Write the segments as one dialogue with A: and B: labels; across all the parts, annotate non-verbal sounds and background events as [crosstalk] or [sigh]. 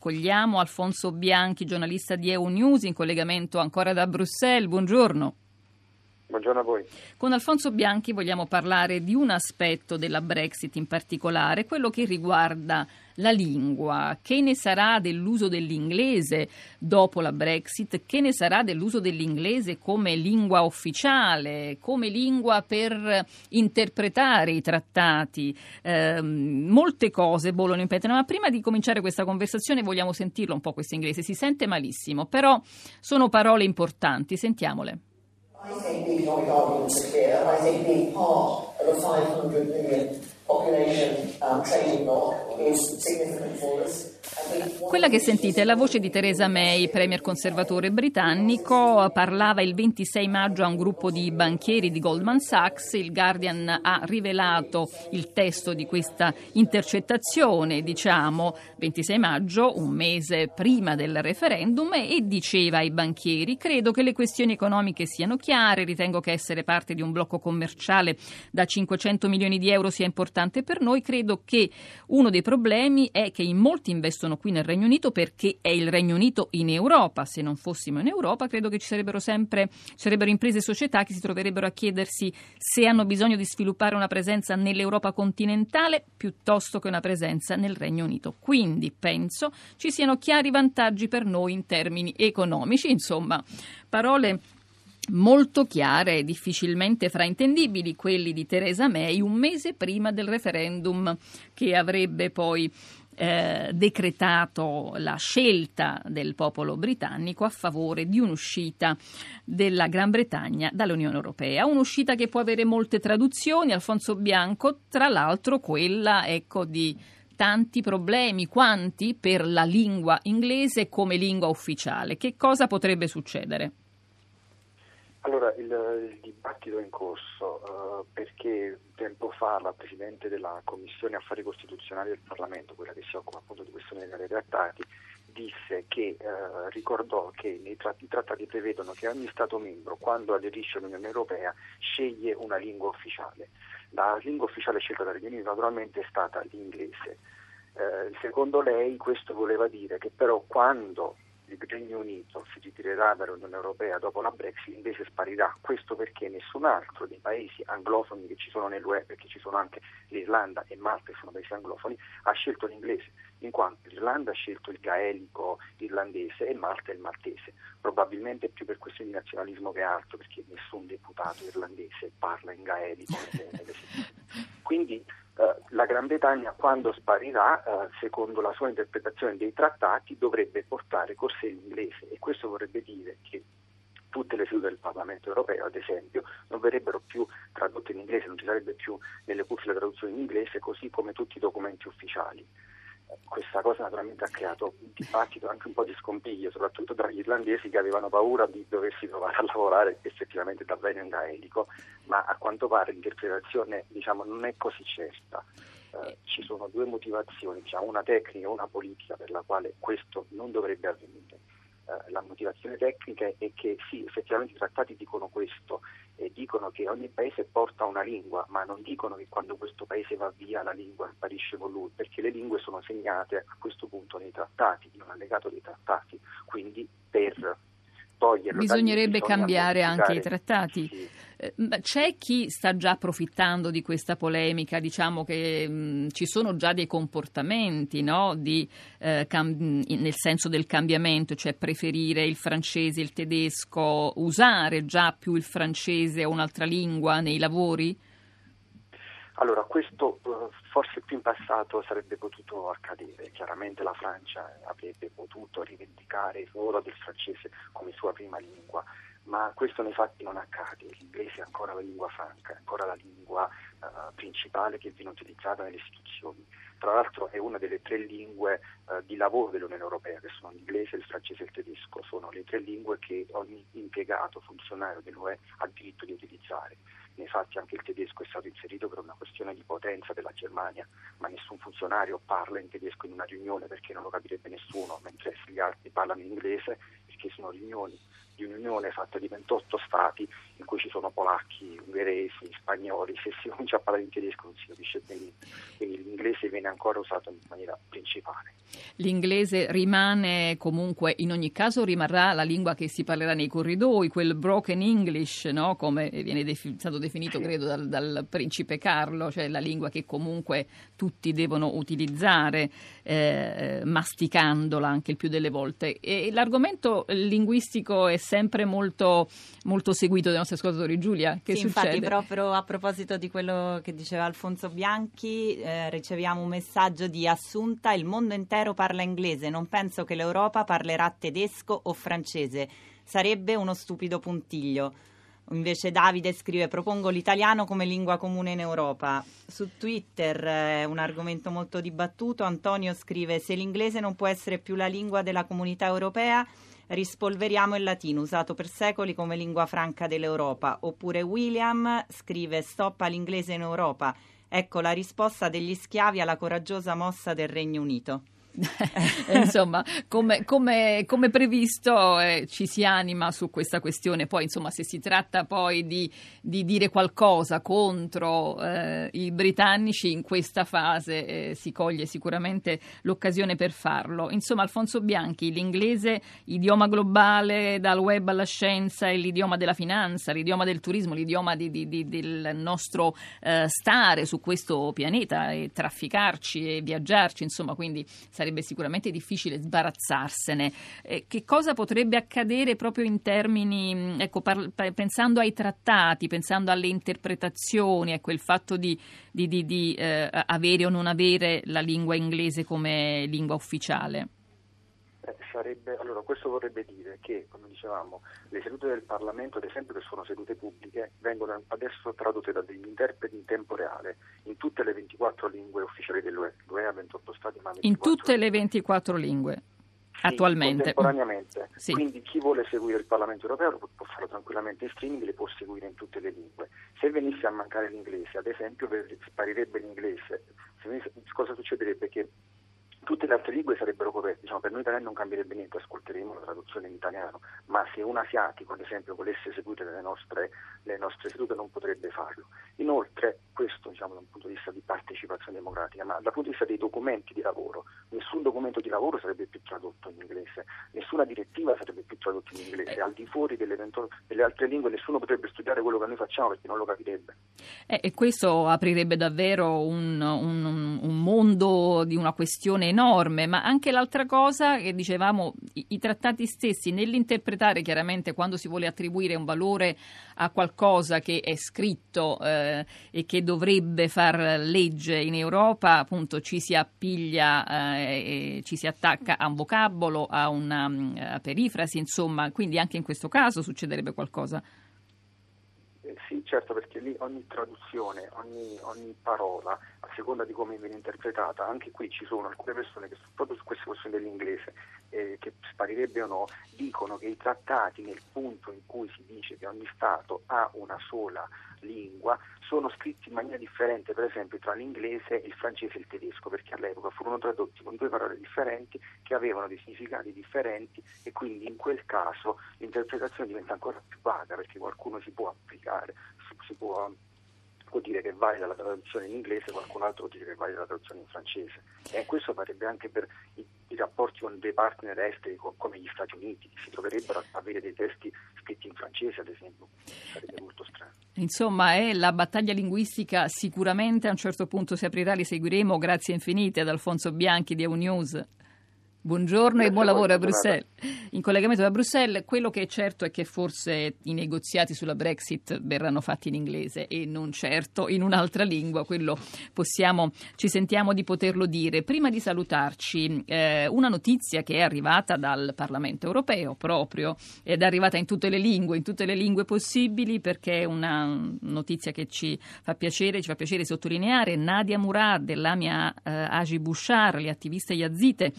A: Cogliamo Alfonso Bianchi, giornalista di EU News, in collegamento ancora da Bruxelles. Buongiorno.
B: Buongiorno a voi.
A: Con Alfonso Bianchi vogliamo parlare di un aspetto della Brexit in particolare, quello che riguarda la lingua. Che ne sarà dell'uso dell'inglese dopo la Brexit? Che ne sarà dell'uso dell'inglese come lingua ufficiale, come lingua per interpretare i trattati? Eh, molte cose bollono in pentola, ma prima di cominciare questa conversazione vogliamo sentirlo un po' questo inglese. Si sente malissimo, però sono parole importanti. Sentiamole. I think economic arguments are clear. I think being part of a 500 million population Quella che sentite è la voce di Theresa May, premier conservatore britannico, parlava il 26 maggio a un gruppo di banchieri di Goldman Sachs. Il Guardian ha rivelato il testo di questa intercettazione, diciamo, 26 maggio, un mese prima del referendum, e diceva ai banchieri: Credo che le questioni economiche siano chiare, ritengo che essere parte di un blocco commerciale da 500 milioni di euro sia importante per noi. Credo che uno dei problemi è che in molti investono qui nel Regno Unito perché è il Regno Unito in Europa. Se non fossimo in Europa, credo che ci sarebbero sempre ci sarebbero imprese e società che si troverebbero a chiedersi se hanno bisogno di sviluppare una presenza nell'Europa continentale piuttosto che una presenza nel Regno Unito. Quindi penso ci siano chiari vantaggi per noi in termini economici. Insomma, parole molto chiare e difficilmente fraintendibili, quelli di Theresa May un mese prima del referendum che avrebbe poi eh, decretato la scelta del popolo britannico a favore di un'uscita della Gran Bretagna dall'Unione Europea. Un'uscita che può avere molte traduzioni, Alfonso Bianco, tra l'altro quella ecco, di tanti problemi, quanti per la lingua inglese come lingua ufficiale. Che cosa potrebbe succedere?
B: Allora, il, il, dibattito è in corso uh, perché tempo fa la Presidente della Commissione Affari Costituzionali del Parlamento, quella che si occupa appunto di questioni legali trattati, disse che uh, ricordò che i trattati, i trattati prevedono che ogni Stato membro, quando aderisce all'Unione Europea, sceglie una lingua ufficiale. La lingua ufficiale scelta dagli Uniti naturalmente è stata l'inglese. Uh, secondo lei questo voleva dire che però quando il Regno Unito si ritirerà dall'Unione Europea dopo la Brexit invece sparirà. Questo perché nessun altro dei paesi anglofoni che ci sono nell'UE, perché ci sono anche l'Irlanda e Malta che sono paesi anglofoni, ha scelto l'inglese, in quanto l'Irlanda ha scelto il gaelico irlandese e Malta il maltese, probabilmente più per questioni di nazionalismo che altro, perché nessun deputato irlandese parla in gaelico. [laughs] Quindi la Gran Bretagna quando sparirà, eh, secondo la sua interpretazione dei trattati, dovrebbe portare con sé l'inglese e questo vorrebbe dire che tutte le sedute del Parlamento europeo, ad esempio, non verrebbero più tradotte in inglese, non ci sarebbe più nelle cuffie la traduzione in inglese, così come tutti i documenti ufficiali questa cosa naturalmente ha creato un dibattito anche un po' di scompiglio, soprattutto tra gli irlandesi che avevano paura di doversi trovare a lavorare effettivamente da bene gaelico, ma a quanto pare l'interpretazione diciamo, non è così certa. Eh, ci sono due motivazioni, diciamo, una tecnica e una politica per la quale questo non dovrebbe avvenire. Eh, la motivazione tecnica è che sì, effettivamente i trattati dicono questo, e dicono che ogni paese porta una lingua, ma non dicono che quando questo paese va via la lingua sparisce con lui, perché le lingue sono segnate a questo punto nei trattati, in un allegato dei trattati, quindi per toglierlo.
A: Bisognerebbe cambiare anche i trattati. Sì. Eh, c'è chi sta già approfittando di questa polemica, diciamo che mh, mm, ci sono già dei comportamenti no? di, eh, cam- nel senso del cambiamento, cioè preferire il francese, il tedesco, usare già più il francese o un'altra lingua nei lavori?
B: Allora, questo uh, forse più in passato sarebbe potuto accadere. Chiaramente la Francia avrebbe potuto rivendicare il ruolo del francese come sua prima lingua, ma questo nei fatti non accade. L'inglese è ancora la lingua franca, è ancora la lingua uh, principale che viene utilizzata nelle istituzioni. Tra l'altro è una delle tre lingue uh, di lavoro dell'Unione Europea, che sono l'inglese, il francese e il tedesco. Sono le tre lingue che ogni impiegato, funzionario dell'UE ha diritto di utilizzare nei fatti anche il tedesco è stato inserito per una questione di potenza della Germania, ma nessun funzionario parla in tedesco in una riunione perché non lo capirebbe nessuno, mentre gli altri parlano in inglese perché sono riunioni di un'unione fatta di 28 stati in cui ci sono polacchi, ungheresi, spagnoli, se si comincia a parlare in tedesco non si capisce benissimo, quindi l'inglese viene ancora usato in maniera principale.
A: L'inglese rimane comunque, in ogni caso rimarrà la lingua che si parlerà nei corridoi, quel broken English, no? come viene defi- stato definito sì. credo dal, dal, principe Carlo, cioè la lingua che comunque tutti devono utilizzare, eh, masticandola anche il più delle volte. E l'argomento linguistico è sempre molto, molto seguito dai nostri ascoltatori. Giulia, che
C: sì,
A: succede?
C: Infatti, proprio a proposito di quello che diceva Alfonso Bianchi, eh, riceviamo un messaggio di Assunta, il mondo intero parla inglese, non penso che l'Europa parlerà tedesco o francese, sarebbe uno stupido puntiglio. Invece Davide scrive propongo l'italiano come lingua comune in Europa. Su Twitter è un argomento molto dibattuto. Antonio scrive se l'inglese non può essere più la lingua della comunità europea rispolveriamo il latino usato per secoli come lingua franca dell'Europa. Oppure William scrive stop all'inglese in Europa. Ecco la risposta degli schiavi alla coraggiosa mossa del Regno Unito. [laughs]
A: insomma, come, come, come previsto eh, ci si anima su questa questione. Poi, insomma, se si tratta poi di, di dire qualcosa contro eh, i britannici in questa fase eh, si coglie sicuramente l'occasione per farlo. Insomma, Alfonso Bianchi, l'inglese, idioma globale dal web alla scienza, è l'idioma della finanza, l'idioma del turismo, l'idioma di, di, di, del nostro eh, stare su questo pianeta e trafficarci e viaggiarci, insomma, quindi sarebbe sicuramente difficile sbarazzarsene. Eh, che cosa potrebbe accadere proprio in termini, ecco, par- pensando ai trattati, pensando alle interpretazioni, ecco, il fatto di, di, di, di eh, avere o non avere la lingua inglese come lingua ufficiale?
B: Sarebbe, allora, questo vorrebbe dire che, come dicevamo, le sedute del Parlamento, ad esempio, che sono sedute pubbliche, vengono adesso tradotte da degli interpreti in tempo reale in tutte le 24 lingue ufficiali dell'UE. L'UE ha 28 stati, ma 24
A: In tutte le 24 lingue?
B: Sì,
A: attualmente.
B: Contemporaneamente.
A: Sì.
B: Quindi chi vuole seguire il Parlamento europeo può farlo tranquillamente in streaming, le può seguire in tutte le lingue. Se venisse a mancare l'inglese, ad esempio, sparirebbe l'inglese. Cosa succederebbe? Che tutte le altre lingue sarebbero coperte, diciamo, per noi italiani non cambierebbe niente, ascolteremo la traduzione in italiano, ma se un asiatico ad esempio volesse seguire le nostre, le nostre sedute non potrebbe farlo. Inoltre, questo diciamo, da un punto di vista di partecipazione democratica, ma dal punto di vista dei documenti di lavoro, nessun documento di lavoro sarebbe più tradotto in inglese, nessuna direttiva sarebbe più tradotta in inglese, al di fuori delle, delle altre lingue nessuno potrebbe studiare quello che noi facciamo perché non lo capirebbe.
A: Eh, e questo aprirebbe davvero un, un, un mondo di una questione enorme, ma anche l'altra cosa che dicevamo, i, i, trattati stessi nell'interpretare chiaramente quando si vuole attribuire un valore a qualcosa che è scritto eh, e che dovrebbe far legge in Europa, appunto ci si appiglia eh, ci si attacca a un vocabolo, a una a perifrasi, insomma, quindi anche in questo caso succederebbe qualcosa.
B: Eh, sì, certo, perché lì ogni traduzione, ogni, ogni, parola, a seconda di come viene interpretata, anche qui ci sono alcune persone che proprio su queste questioni dell'inglese, eh, che sparirebbe o no, dicono che i trattati nel punto in cui si dice che ogni Stato ha una sola lingua sono scritti in maniera differente, per esempio tra l'inglese, il francese e il tedesco, perché all'epoca furono tradotti con due parole differenti che avevano dei significati differenti e quindi in quel caso l'interpretazione diventa ancora più vaga perché qualcuno si può applicare, si può può dire che vale la traduzione in inglese, qualcun altro può dire che vale la traduzione in francese. E questo farebbe anche per i, i rapporti con dei partner esteri come gli Stati Uniti, si troverebbero a avere dei testi scritti in francese, ad esempio, sarebbe molto strano.
A: Insomma, è la battaglia linguistica sicuramente a un certo punto si aprirà, li seguiremo. Grazie infinite ad Alfonso Bianchi di EUNews. Buongiorno e buon lavoro a Bruxelles. In collegamento da Bruxelles, quello che è certo è che forse i negoziati sulla Brexit verranno fatti in inglese e non certo in un'altra lingua, quello possiamo, ci sentiamo di poterlo dire. Prima di salutarci, eh, una notizia che è arrivata dal Parlamento europeo proprio, ed è arrivata in tutte le lingue, in tutte le lingue possibili, perché è una notizia che ci fa piacere, ci fa piacere sottolineare. Nadia Murad Lamia eh, Aji Bouchar, le attiviste yazite,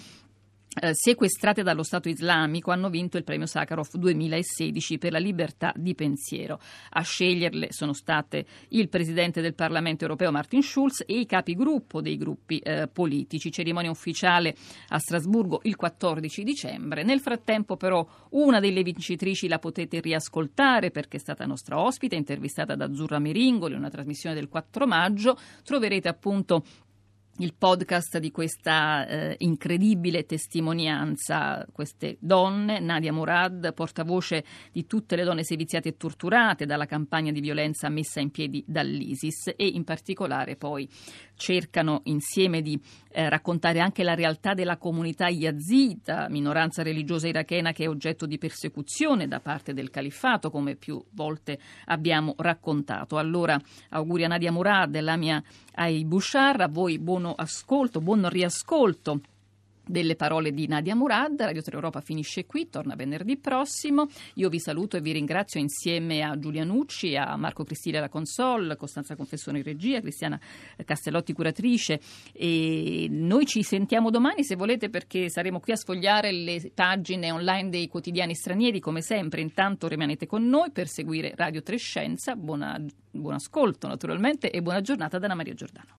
A: eh, sequestrate dallo Stato islamico hanno vinto il premio Sakharov 2016 per la libertà di pensiero. A sceglierle sono state il presidente del Parlamento europeo Martin Schulz e i capigruppo dei gruppi eh, politici. Cerimonia ufficiale a Strasburgo il 14 dicembre. Nel frattempo però una delle vincitrici la potete riascoltare perché è stata nostra ospite, intervistata da Azzurra Meringoli, una trasmissione del 4 maggio. Troverete appunto il podcast di questa eh, incredibile testimonianza, queste donne, Nadia Murad, portavoce di tutte le donne seviziate e torturate dalla campagna di violenza messa in piedi dall'ISIS e in particolare poi cercano insieme di eh, raccontare anche la realtà della comunità yazida, minoranza religiosa irachena che è oggetto di persecuzione da parte del califfato, come più volte abbiamo raccontato. Allora auguri a Nadia Murad e la mia ai Bushar, a voi buono ascolto, buon riascolto delle parole di Nadia Murad. Radio 3 Europa finisce qui, torna venerdì prossimo. Io vi saluto e vi ringrazio insieme a Giulia Nucci, a Marco Cristina la console, Costanza Confessone in regia, Cristiana Castellotti curatrice e noi ci sentiamo domani se volete perché saremo qui a sfogliare le pagine online dei quotidiani stranieri come sempre. Intanto rimanete con noi per seguire Radio 3 Scienza. Buona, buon ascolto naturalmente e buona giornata da Anna Maria Giordano.